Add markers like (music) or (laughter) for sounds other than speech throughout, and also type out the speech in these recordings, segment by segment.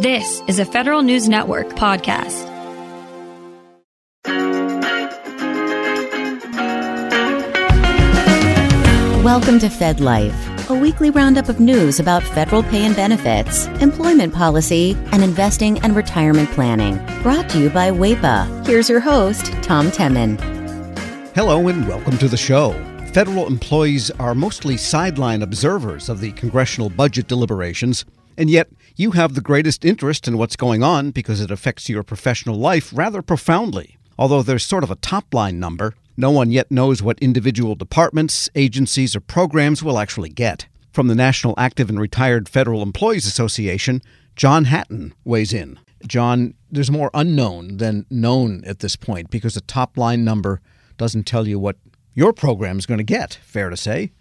This is a Federal News Network podcast. Welcome to Fed Life, a weekly roundup of news about federal pay and benefits, employment policy, and investing and retirement planning. Brought to you by WAEPA. Here's your host, Tom Temin. Hello and welcome to the show. Federal employees are mostly sideline observers of the congressional budget deliberations, and yet you have the greatest interest in what's going on because it affects your professional life rather profoundly. Although there's sort of a top line number, no one yet knows what individual departments, agencies, or programs will actually get. From the National Active and Retired Federal Employees Association, John Hatton weighs in. John, there's more unknown than known at this point because a top line number doesn't tell you what your program is going to get, fair to say.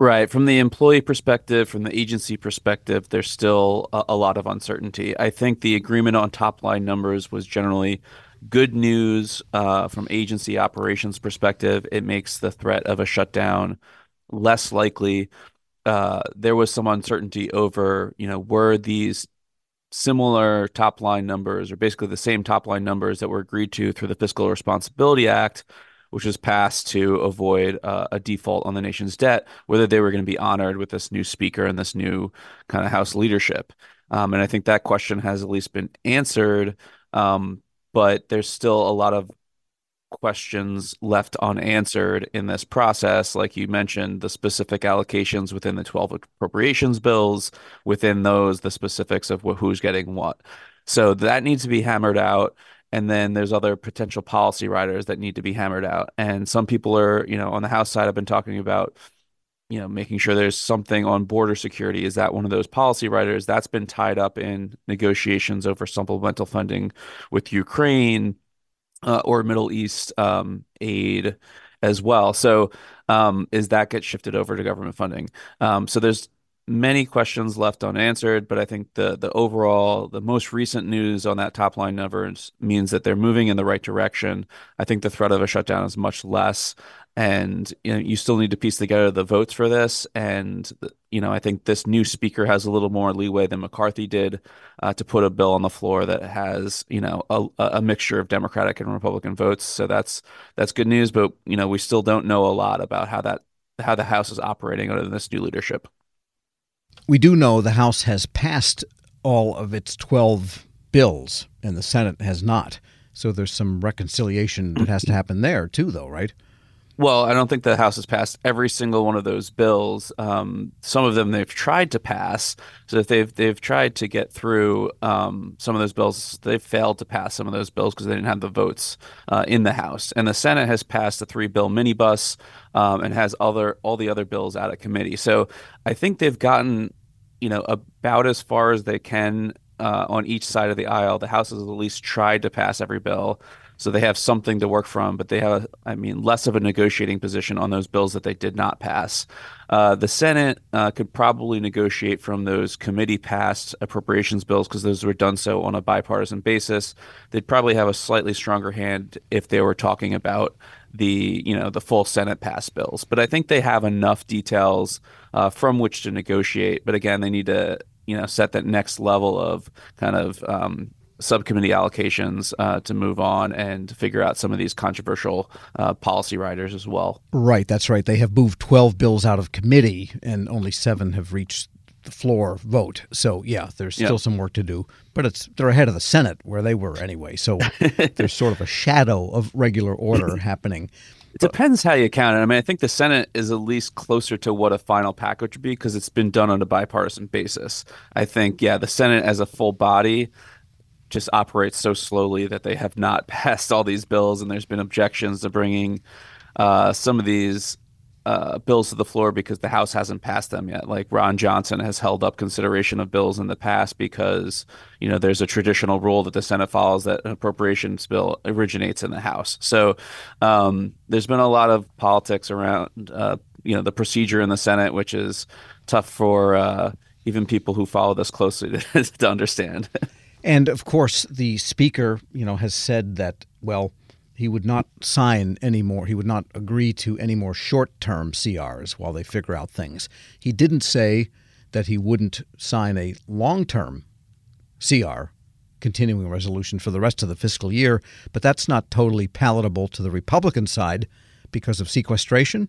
Right. From the employee perspective, from the agency perspective, there's still a, a, lot of uncertainty. I think the agreement on top line numbers was generally good news uh, from agency operations perspective. It makes the threat of a shutdown less likely. Uh, there was some uncertainty over, you know, were these similar top line numbers or basically the same top line numbers that were agreed to through the Fiscal Responsibility Act which was passed to avoid uh, a default on the nation's debt, whether they were going to be honored with this new speaker and this new kind of House leadership. Um, and I think that question has at least been answered, um, but there's still a lot of questions left unanswered in this process. Like you mentioned, the specific allocations within the 12 appropriations bills, within those, the specifics of who's getting what. So that needs to be hammered out and then there's other potential policy riders that need to be hammered out. And some people are you know on the house side have been talking about you know making sure there's something on border security. Is that one of those policy riders that's been tied up in negotiations over supplemental funding with ukraine uh, or middle east um, aid as well? So um, is that get shifted over to government funding? Um, so there's many questions left unanswered, but I think the the overall the most recent news on that top line numbers means that they're moving in the right direction. I think the threat of a shutdown is much less, and you know you still need to piece together the votes for this. And you know I think this new speaker has a little more leeway than McCarthy did uh, to put a bill on the floor that has you know a, a mixture of Democratic and Republican votes. So that's that's good news, but you know we still don't know a lot about how that how the House is operating under this new leadership we do know the House has passed all of its 12 bills and the Senate has not. So there's some reconciliation that has to happen there too, though, right? Well, I don't think the House has passed every single one of those bills. Um, some of them they've tried to pass, so if they've they've tried to get through um, some of those bills, they've failed to pass some of those bills because they didn't have the votes uh, in the House. And the Senate has passed a three bill minibus um, and has other all the other bills out of committee. So I think they've gotten you know, about as far as they can uh, on each side of the aisle. The House has at least tried to pass every bill, so they have something to work from. But they have, I mean, less of a negotiating position on those bills that they did not pass. Uh, the Senate uh, could probably negotiate from those committee passed appropriations bills because those were done so on a bipartisan basis. They'd probably have a slightly stronger hand if they were talking about the you know the full Senate pass bills. But I think they have enough details uh, from which to negotiate. But again, they need to you know set that next level of kind of um, subcommittee allocations uh, to move on and figure out some of these controversial uh, policy riders as well. Right, that's right. They have moved 12 bills out of committee, and only seven have reached the floor vote. So yeah, there's still yep. some work to do, but it's they're ahead of the Senate where they were anyway. So (laughs) there's sort of a shadow of regular order (clears throat) happening. It depends how you count it. I mean, I think the Senate is at least closer to what a final package would be because it's been done on a bipartisan basis. I think, yeah, the Senate as a full body just operates so slowly that they have not (laughs) passed all these bills, and there's been objections to bringing uh, some of these uh, bills to the floor because the House hasn't passed them yet. Like Ron Johnson has held up consideration of bills in the past because you know there's a traditional rule that the Senate follows that an appropriations bill originates in the House. So um, there's been a lot of politics around uh, you know the procedure in the Senate, which is tough for uh, even people who follow this closely to, (laughs) to understand. And of course, the Speaker, you know, has said that well he would not sign any more. He would not agree to any more short-term CRs while they figure out things. He didn't say that he wouldn't sign a long-term CR, continuing resolution for the rest of the fiscal year, but that's not totally palatable to the Republican side because of sequestration?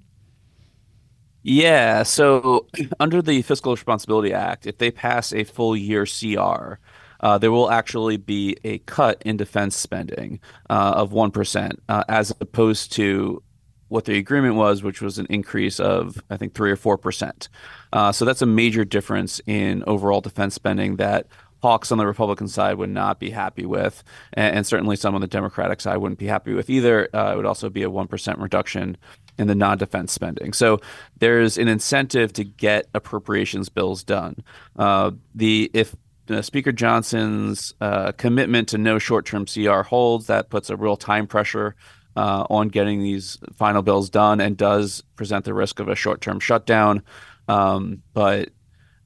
Yeah. So (clears throat) under the Fiscal Responsibility Act, if they pass a full year CR, uh, there will actually be a cut in defense spending uh, of 1%, uh, as opposed to what the agreement was, which was an increase of, I think, 3 or 4%. Uh, so that's a major difference in overall defense spending that hawks on the Republican side would not be happy with, and, certainly some on the Democratic side wouldn't be happy with either. Uh, it would also be a 1% reduction in the non-defense spending. So there's an incentive to get appropriations bills done. Uh, the if uh, Speaker Johnson's uh, commitment to no short-term CR holds, that puts a real time pressure uh, on getting these final bills done, and does present the risk of a short-term shutdown. Um, but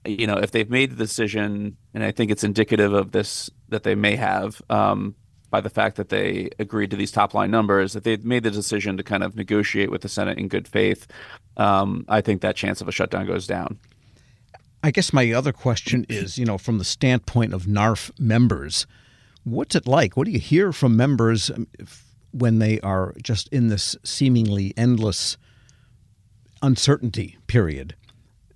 you know, if they've made the decision, and I think it's indicative of this that they may have um, by the fact that they agreed to these top line numbers, that they've made the decision to kind of negotiate with the Senate in good faith, um, I think that chance of a shutdown goes down. I guess my other question is, you know, from the standpoint of NARF members, what's it like? What do you hear from members um, when they are just in this seemingly endless uncertainty period?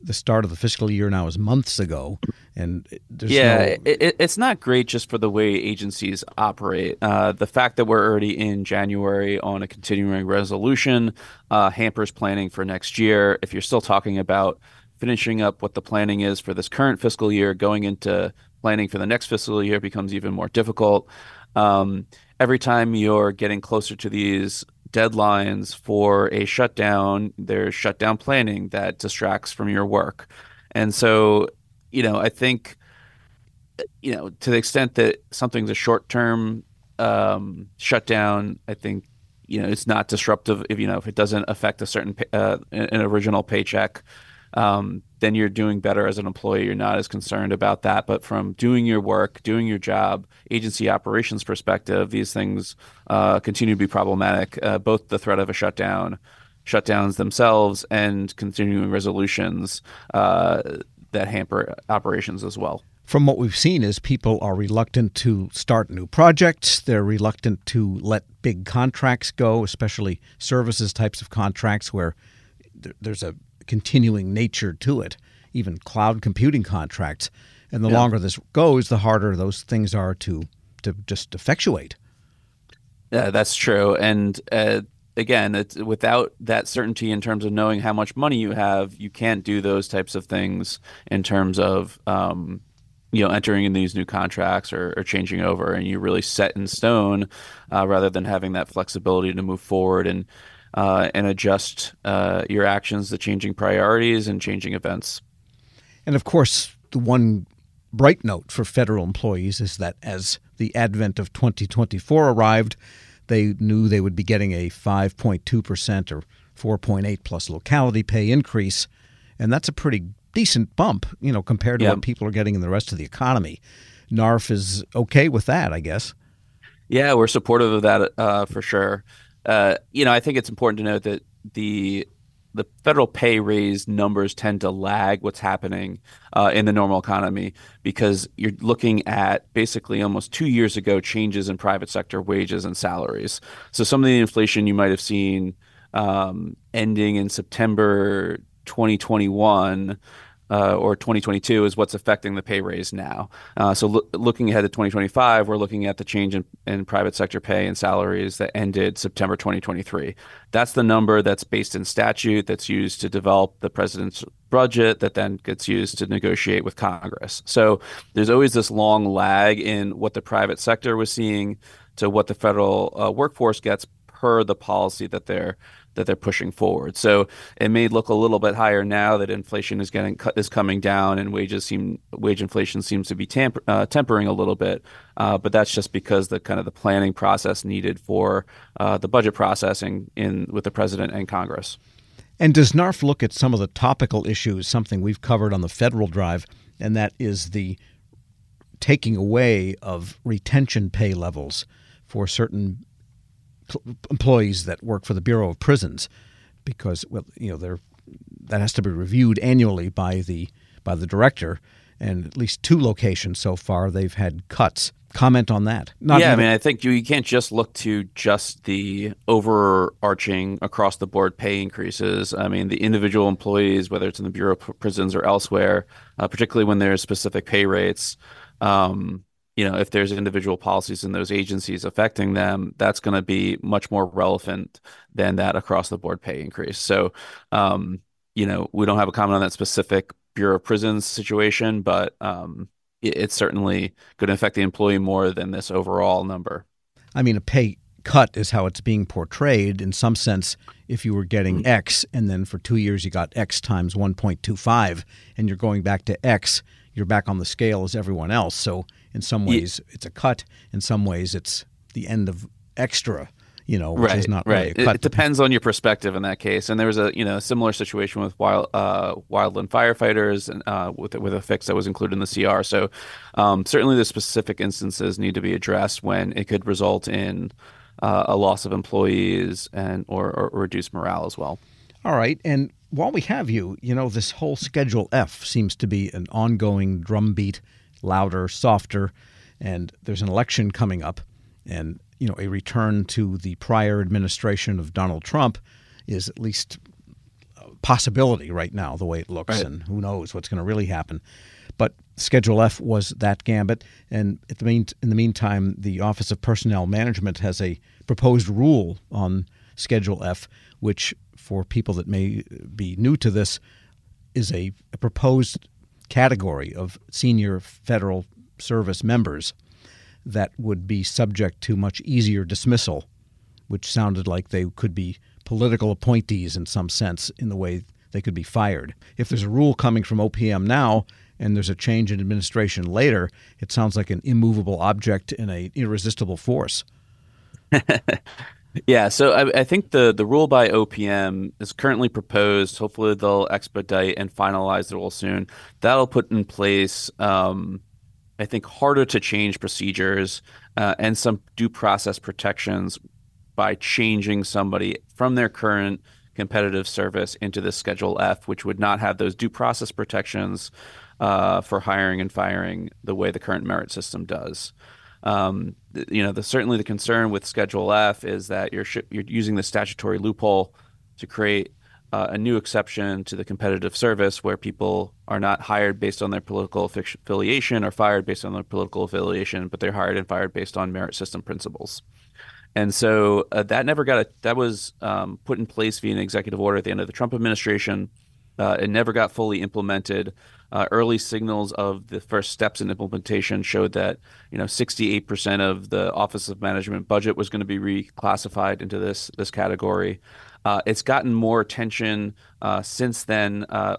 the start of the fiscal year now is months ago, and yeah, no... it, it's not great just for the way agencies operate. Uh, the fact that we're already in January on a continuing resolution uh, hampers planning for next year. If you're still talking about finishing up what the planning is for this current fiscal year, going into planning for the next fiscal year becomes even more difficult. Um, every time you're getting closer to these deadlines for a shutdown, there's shutdown planning that distracts from your work. And so, you know, I think, you know, to the extent that something's a short term um, shutdown, I think, you know, it's not disruptive if, you know, if it doesn't affect a certain, uh, an original paycheck um, then you're doing better as an employee. You're not as concerned about that. But from doing your work, doing your job, agency operations perspective, these things uh, continue to be problematic. Uh, both the threat of a shutdown, shutdowns themselves, and continuing resolutions uh, that hamper operations as well. From what we've seen, is people are reluctant to start new projects. They're reluctant to let big contracts go, especially services types of contracts where there's a continuing nature to it, even cloud computing contracts. And the yeah. longer this goes, the harder those things are to to just effectuate. Yeah, that's true. And uh, again, without that certainty in terms of knowing how much money you have, you can't do those types of things in terms of um, you know entering in these new contracts or, or, changing over, and you're really set in stone uh, rather than having that flexibility to move forward and uh, and adjust uh, your actions to changing priorities and changing events. And of course, the one bright note for federal employees is that as the advent of 2024 arrived, they knew they would be getting a 5.2% or 4.8 plus locality pay increase, and that's a pretty decent bump, you know, compared to what people are getting in the rest of the economy. NARF is okay with that, I guess. Yeah, we're supportive of that uh, for sure. Uh, you know, I think it's important to note that the the federal pay raise numbers tend to lag what's happening uh, in the normal economy because you're looking at basically almost two years ago changes in private sector wages and salaries. So some of the inflation you might have seen um, ending in September 2021 uh, or 2022 is what's affecting the pay raise now. Uh, so lo- looking ahead to 2025, we're looking at the change in, in private sector pay and salaries that ended September 2023. That's the number that's based in statute that's used to develop the president's budget that then gets used to negotiate with Congress. So there's always this long lag in what the private sector was seeing to what the federal uh, workforce gets per the policy that they're that they're pushing forward. So it may look a little bit higher now that inflation is getting is coming down and wages seem wage inflation seems to be tamper, uh, tempering a little bit. Uh, but that's just because the kind of the planning process needed for uh, the budget processing in with the president and Congress. And does NARF look at some of the topical issues, something we've covered on the federal drive, and that is the taking away of retention pay levels for certain employees that work for the Bureau of Prisons, because well, you know, they're that has to be reviewed annually by the by the director, and at least two locations so far they've had cuts. Comment on that. Not yeah, even, I mean, I think you, you can't just look to just the overarching across the board pay increases. I mean, the individual employees, whether it's in the Bureau of Prisons or elsewhere, uh, particularly when there's specific pay rates, um, you know, if there's individual policies in those agencies affecting them, that's going to be much more relevant than that across the board pay increase. So, um, you know, we don't have a comment on that specific Bureau of Prisons situation, but um, it, it's certainly going to affect the employee more than this overall number. I mean, a pay cut is how it's being portrayed in some sense. If you were getting mm-hmm. X and then for two years you got X times 1.25 and you're going back to X, you're back on the scale as everyone else. So in some ways yeah. it's a cut. In some ways it's the end of extra you know, which right, is not right. Really it, it depends on your perspective in that case. And there was a you know similar situation with wild uh, wildland firefighters and uh, with with a fix that was included in the CR. So um, certainly the specific instances need to be addressed when it could result in uh, a loss of employees and or, or reduce morale as well. All right, and while we have you, you know, this whole Schedule F seems to be an ongoing drumbeat, louder, softer, and there's an election coming up, and you know, a return to the prior administration of Donald Trump is at least a possibility right now, the way it looks, right. and who knows what's going to really happen. But Schedule F was that gambit, and the mean, in the meantime, the Office of Personnel Management has a proposed rule on Schedule F, which, for people that may be new to this, is a, a proposed category of senior federal service members that would be subject to much easier dismissal, which sounded like they could be political appointees in some sense in the way they could be fired. If there's a rule coming from OPM now and there's a change in administration later, it sounds like an immovable object and an irresistible force. (laughs) yeah, so I, I, think the, the rule by OPM is currently proposed. Hopefully, they'll expedite and finalize the rule soon. That'll put in place um, I think, harder to change procedures uh, and some due process protections by changing somebody from their current competitive service into the Schedule F, which would not have those due process protections uh, for hiring and firing the way the current merit system does. Um, you know, the, certainly the concern with Schedule F is that you're sh- you're using the statutory loophole to create uh, a new exception to the competitive service where people are not hired based on their political affiliation or fired based on their political affiliation, but they're hired and fired based on merit system principles. And so uh, that never got a, that was um, put in place via an executive order at the end of the Trump administration. Uh, it never got fully implemented. Uh, early signals of the first steps in implementation showed that you know 68% of the Office of Management budget was going to be reclassified into this this category. Uh, it's gotten more attention uh, since then. Uh,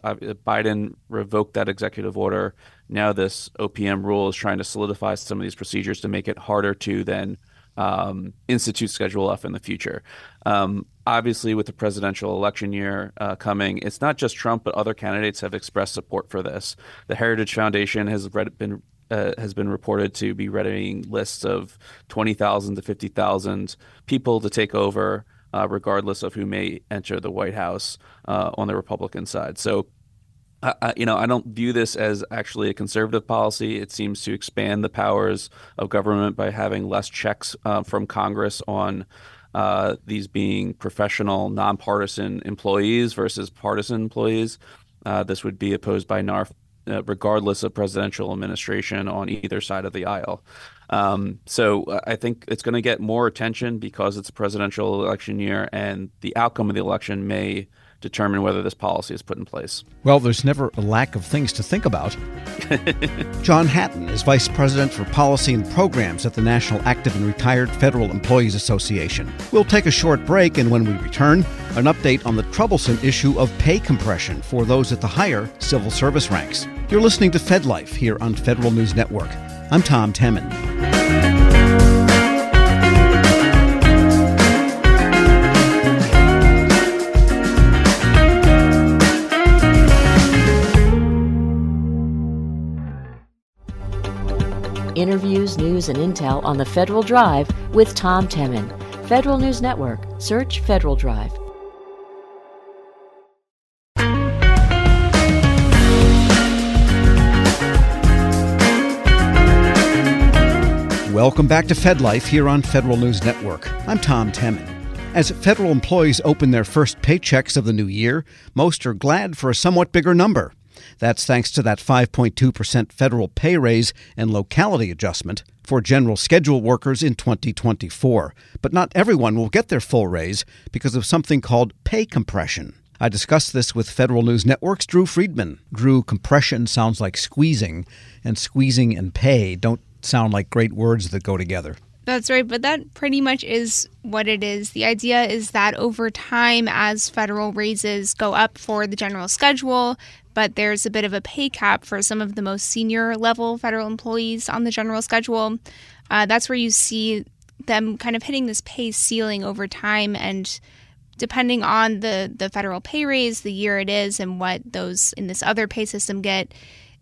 Biden revoked that executive order. Now, this OPM rule is trying to solidify some of these procedures to make it harder to then um, institute Schedule F in the future. Um, obviously, with the presidential election year uh, coming, it's not just Trump, but other candidates have expressed support for this. The Heritage Foundation has read, been uh, has been reported to be readying lists of 20,000 to 50,000 people to take over uh, regardless of who may enter the White House uh, on the Republican side. So, uh, you know, I don't view this as actually a conservative policy. It seems to expand the powers of government by having less checks uh, from Congress on uh, these being professional, nonpartisan employees versus partisan employees. Uh, this would be opposed by NARF uh, regardless of presidential administration on either side of the aisle. Um, so uh, I think it's going to get more attention because it's a presidential election year, and the outcome of the election may determine whether this policy is put in place. Well, there's never a lack of things to think about. (laughs) John Hatton is Vice President for Policy and Programs at the National Active and Retired Federal Employees Association. We'll take a short break, and when we return, an update on the troublesome issue of pay compression for those at the higher civil service ranks. You're listening to Fed Life here on Federal News Network. I'm Tom Temin. interviews, news, and intel on the Federal Drive with Tom Temin. Federal News Network. Search Federal Drive. Welcome back to Fed Life here on Federal News Network. I'm Tom Temin. As federal employees open their first paychecks of the new year, most are glad for a somewhat bigger number. That's thanks to that 5.2% federal pay raise and locality adjustment for general schedule workers in 2024. But not everyone will get their full raise because of something called pay compression. I discussed this with Federal News Network's Drew Friedman. Drew, compression sounds like squeezing, and squeezing and pay don't sound like great words that go together. That's right, but that pretty much is what it is. The idea is that over time, as federal raises go up for the general schedule, but there's a bit of a pay cap for some of the most senior level federal employees on the general schedule, uh, that's where you see them kind of hitting this pay ceiling over time and depending on the the federal pay raise, the year it is, and what those in this other pay system get,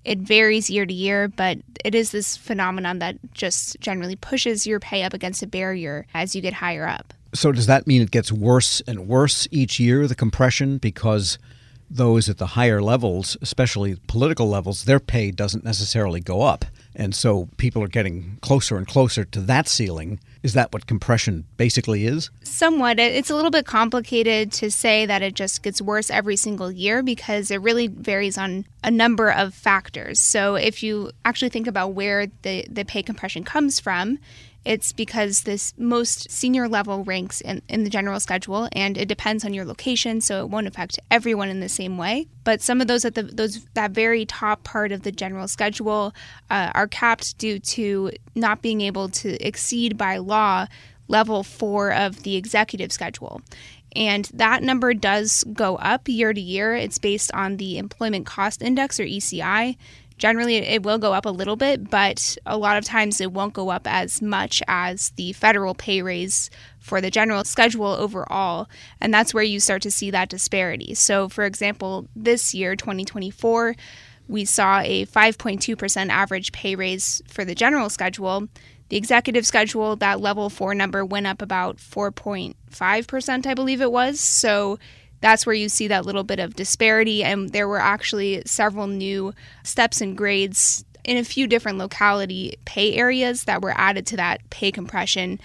it varies year to year, but it is this phenomenon that just generally pushes your pay up against a barrier as you get higher up. So does that mean it gets worse and worse each year, the compression, because those at the higher levels, especially political levels, their pay doesn't necessarily go up. And so people are getting closer and closer to that ceiling. Is that what compression basically is? Somewhat. It's a little bit complicated to say that it just gets worse every single year because it really varies on a number of factors. So if you actually think about where the, the pay compression comes from, it's because this most senior level ranks in, in the general schedule, and it depends on your location, so it won't affect everyone in the same way. But some of those at the those that very top part of the general schedule uh, are capped due to not being able to exceed by law level four of the executive schedule. And that number does go up year to year. It's based on the Employment Cost Index or ECI. Generally, it will go up a little bit, but a lot of times it won't go up as much as the federal pay raise for the general schedule overall. And that's where you start to see that disparity. So, for example, this year, 2024, we saw a 5.2% average pay raise for the general schedule. The executive schedule, that level four number went up about 4.5%, I believe it was. So that's where you see that little bit of disparity. And there were actually several new steps and grades in a few different locality pay areas that were added to that pay compression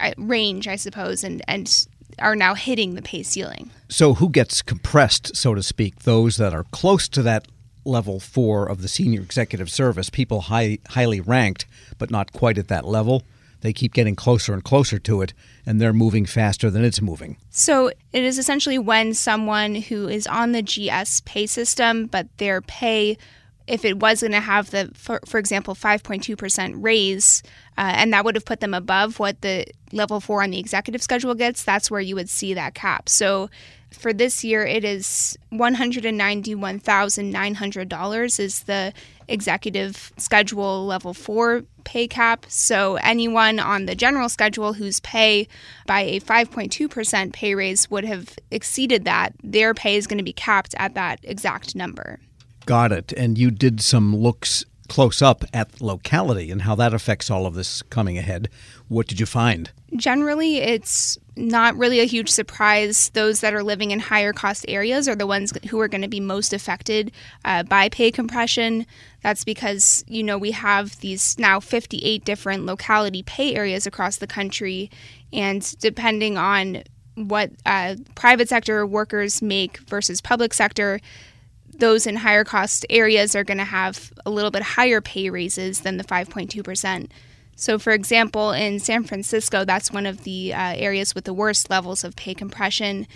uh, range, I suppose, and, and are now hitting the pay ceiling. So, who gets compressed, so to speak? Those that are close to that level four of the senior executive service, people high, highly ranked, but not quite at that level they keep getting closer and closer to it, and they're moving faster than it's moving. So it is essentially when someone who is on the GS pay system, but their pay, if it was going to have the, for, for example, 5.2% raise, uh, and that would have put them above what the level four on the executive schedule gets, that's where you would see that cap. So for this year, it is $191,900 is the executive schedule level four pay cap. So anyone on the general schedule whose pay by a 5.2% pay raise would have exceeded that, their pay is going to be capped at that exact number. Got it. And you did some looks close up at locality and how that affects all of this coming ahead. What did you find? Generally, it's not really a huge surprise. Those that are living in higher cost areas are the ones who are going to be most affected uh, by pay compression. That's because, you know, we have these now 58 different locality pay areas across the country. And depending on what uh, private sector workers make versus public sector, those in higher cost areas are going to have a little bit higher pay raises than the 5.2%. So, for example, in San Francisco, that's one of the uh, areas with the worst levels of pay compression.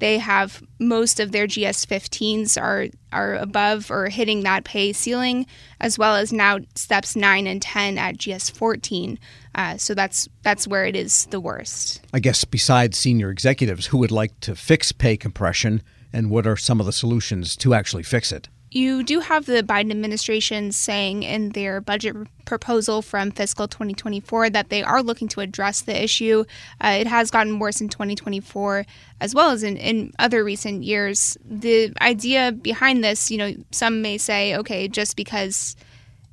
They have most of their GS 15s are, are above or hitting that pay ceiling, as well as now steps 9 and 10 at GS 14. Uh, so that's that's where it is the worst. I guess besides senior executives, who would like to fix pay compression? and what are some of the solutions to actually fix it? You do have the Biden administration saying in their budget proposal from fiscal 2024 that they are looking to address the issue. Uh, it has gotten worse in 2024 as well as in, in other recent years. The idea behind this, you know, some may say, okay, just because,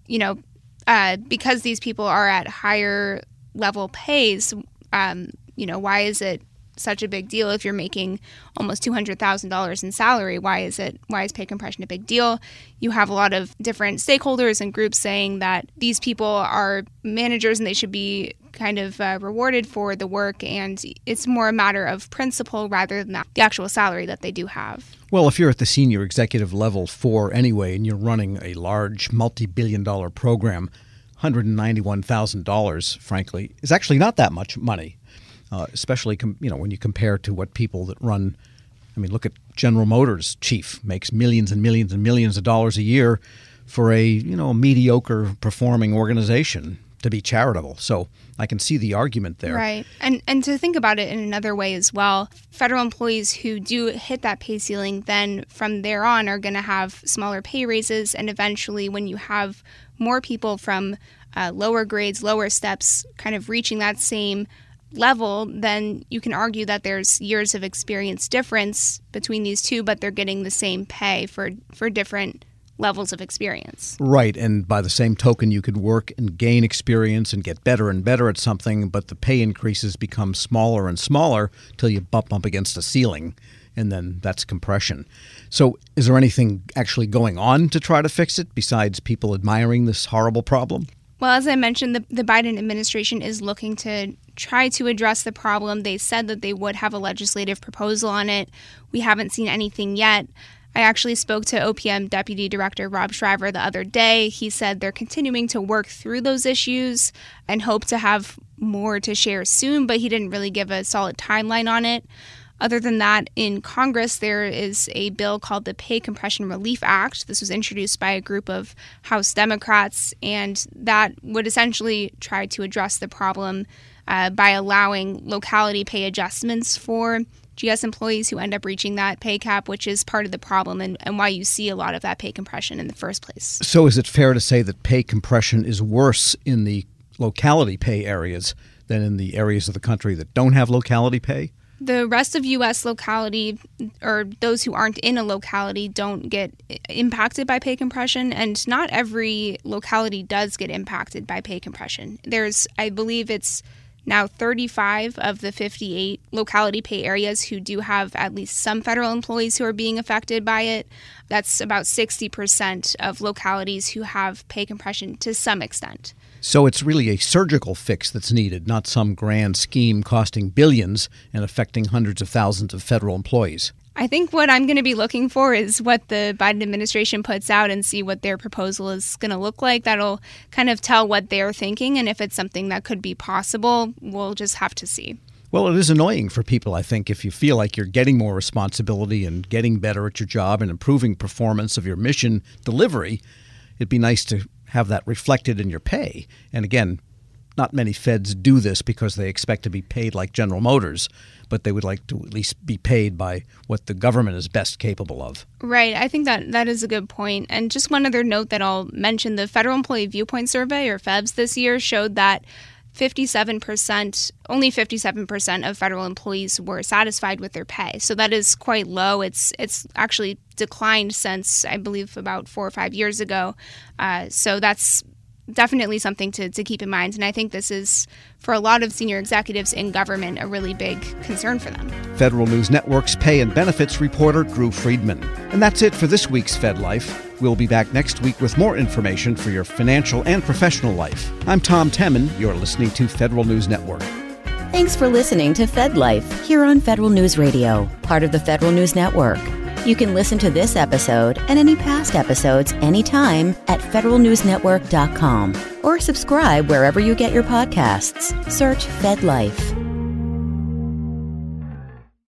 you know, uh, because these people are at higher level pays, um, you know, why is it such a big deal if you're making almost $200,000 in salary. Why is it why is pay compression a big deal? You have a lot of different stakeholders and groups saying that these people are managers and they should be kind of uh, rewarded for the work and it's more a matter of principle rather than the actual salary that they do have. Well, if you're at the senior executive level for anyway and you're running a large multi-billion dollar program, $191,000 frankly is actually not that much money uh, especially com- you know when you compare to what people that run. I mean, look at General Motors chief makes millions and millions and millions of dollars a year for a you know mediocre performing organization to be charitable. So I can see the argument there. Right. And and to think about it in another way as well, federal employees who do hit that pay ceiling then from there on are going to have smaller pay raises and eventually when you have more people from uh, lower grades, lower steps kind of reaching that same level, then you can argue that there's years of experience difference between these two, but they're getting the same pay for for different levels of experience. Right, and by the same token, you could work and gain experience and get better and better at something, but the pay increases become smaller and smaller till you bump up against a ceiling, and then that's compression. So, is there anything actually going on to try to fix it besides people admiring this horrible problem? Well, as I mentioned, the, the Biden administration is looking to try to address the problem. They said that they would have a legislative proposal on it. We haven't seen anything yet. I actually spoke to OPM Deputy Director Rob Shriver the other day. He said they're continuing to work through those issues and hope to have more to share soon, but he didn't really give a solid timeline on it. Other than that, in Congress, there is a bill called the Pay Compression Relief Act. This was introduced by a group of House Democrats, and that would essentially try to address the problem uh, by allowing locality pay adjustments for GS employees who end up reaching that pay cap, which is part of the problem and, and why you see a lot of that pay compression in the first place. So, is it fair to say that pay compression is worse in the locality pay areas than in the areas of the country that don't have locality pay? The rest of U.S. locality or those who aren't in a locality don't get impacted by pay compression, and not every locality does get impacted by pay compression. There's, I believe, it's now 35 of the 58 locality pay areas who do have at least some federal employees who are being affected by it. That's about 60% of localities who have pay compression to some extent. So it's really a surgical fix that's needed, not some grand scheme costing billions and affecting hundreds of thousands of federal employees. I think what I'm going to be looking for is what the Biden administration puts out and see what their proposal is going to look like. That'll kind of tell what they're thinking, and if it's something that could be possible, we'll just have to see. Well, it is annoying for people, I think, if you feel like you're getting more responsibility and getting better at your job and improving performance of your mission delivery. It'd be nice to have that reflected in your pay. And again, not many feds do this because they expect to be paid like General Motors, but they would like to at least be paid by what the government is best capable of. Right. I think that that is a good point. And just one other note that I'll mention the Federal Employee Viewpoint Survey, or FEVS, this year showed that 57%, only 57% of federal employees were satisfied with their pay. So that is quite low. It's it's actually declined since I believe about four or five years ago. Uh, so that's definitely something to, to keep in mind. And I think this is, for a lot of senior executives in government, a really big concern for them. Federal News Network's pay and benefits reporter Drew Friedman. And that's it for this week's Fed Life. We'll be back next week with more information for your financial and professional life. I'm Tom Temin. You're listening to Federal News Network. Thanks for listening to Fed Life here on Federal News Radio, part of the Federal News Network. You can listen to this episode and any past episodes anytime at federalnewsnetwork.com or subscribe wherever you get your podcasts. Search Fed Life.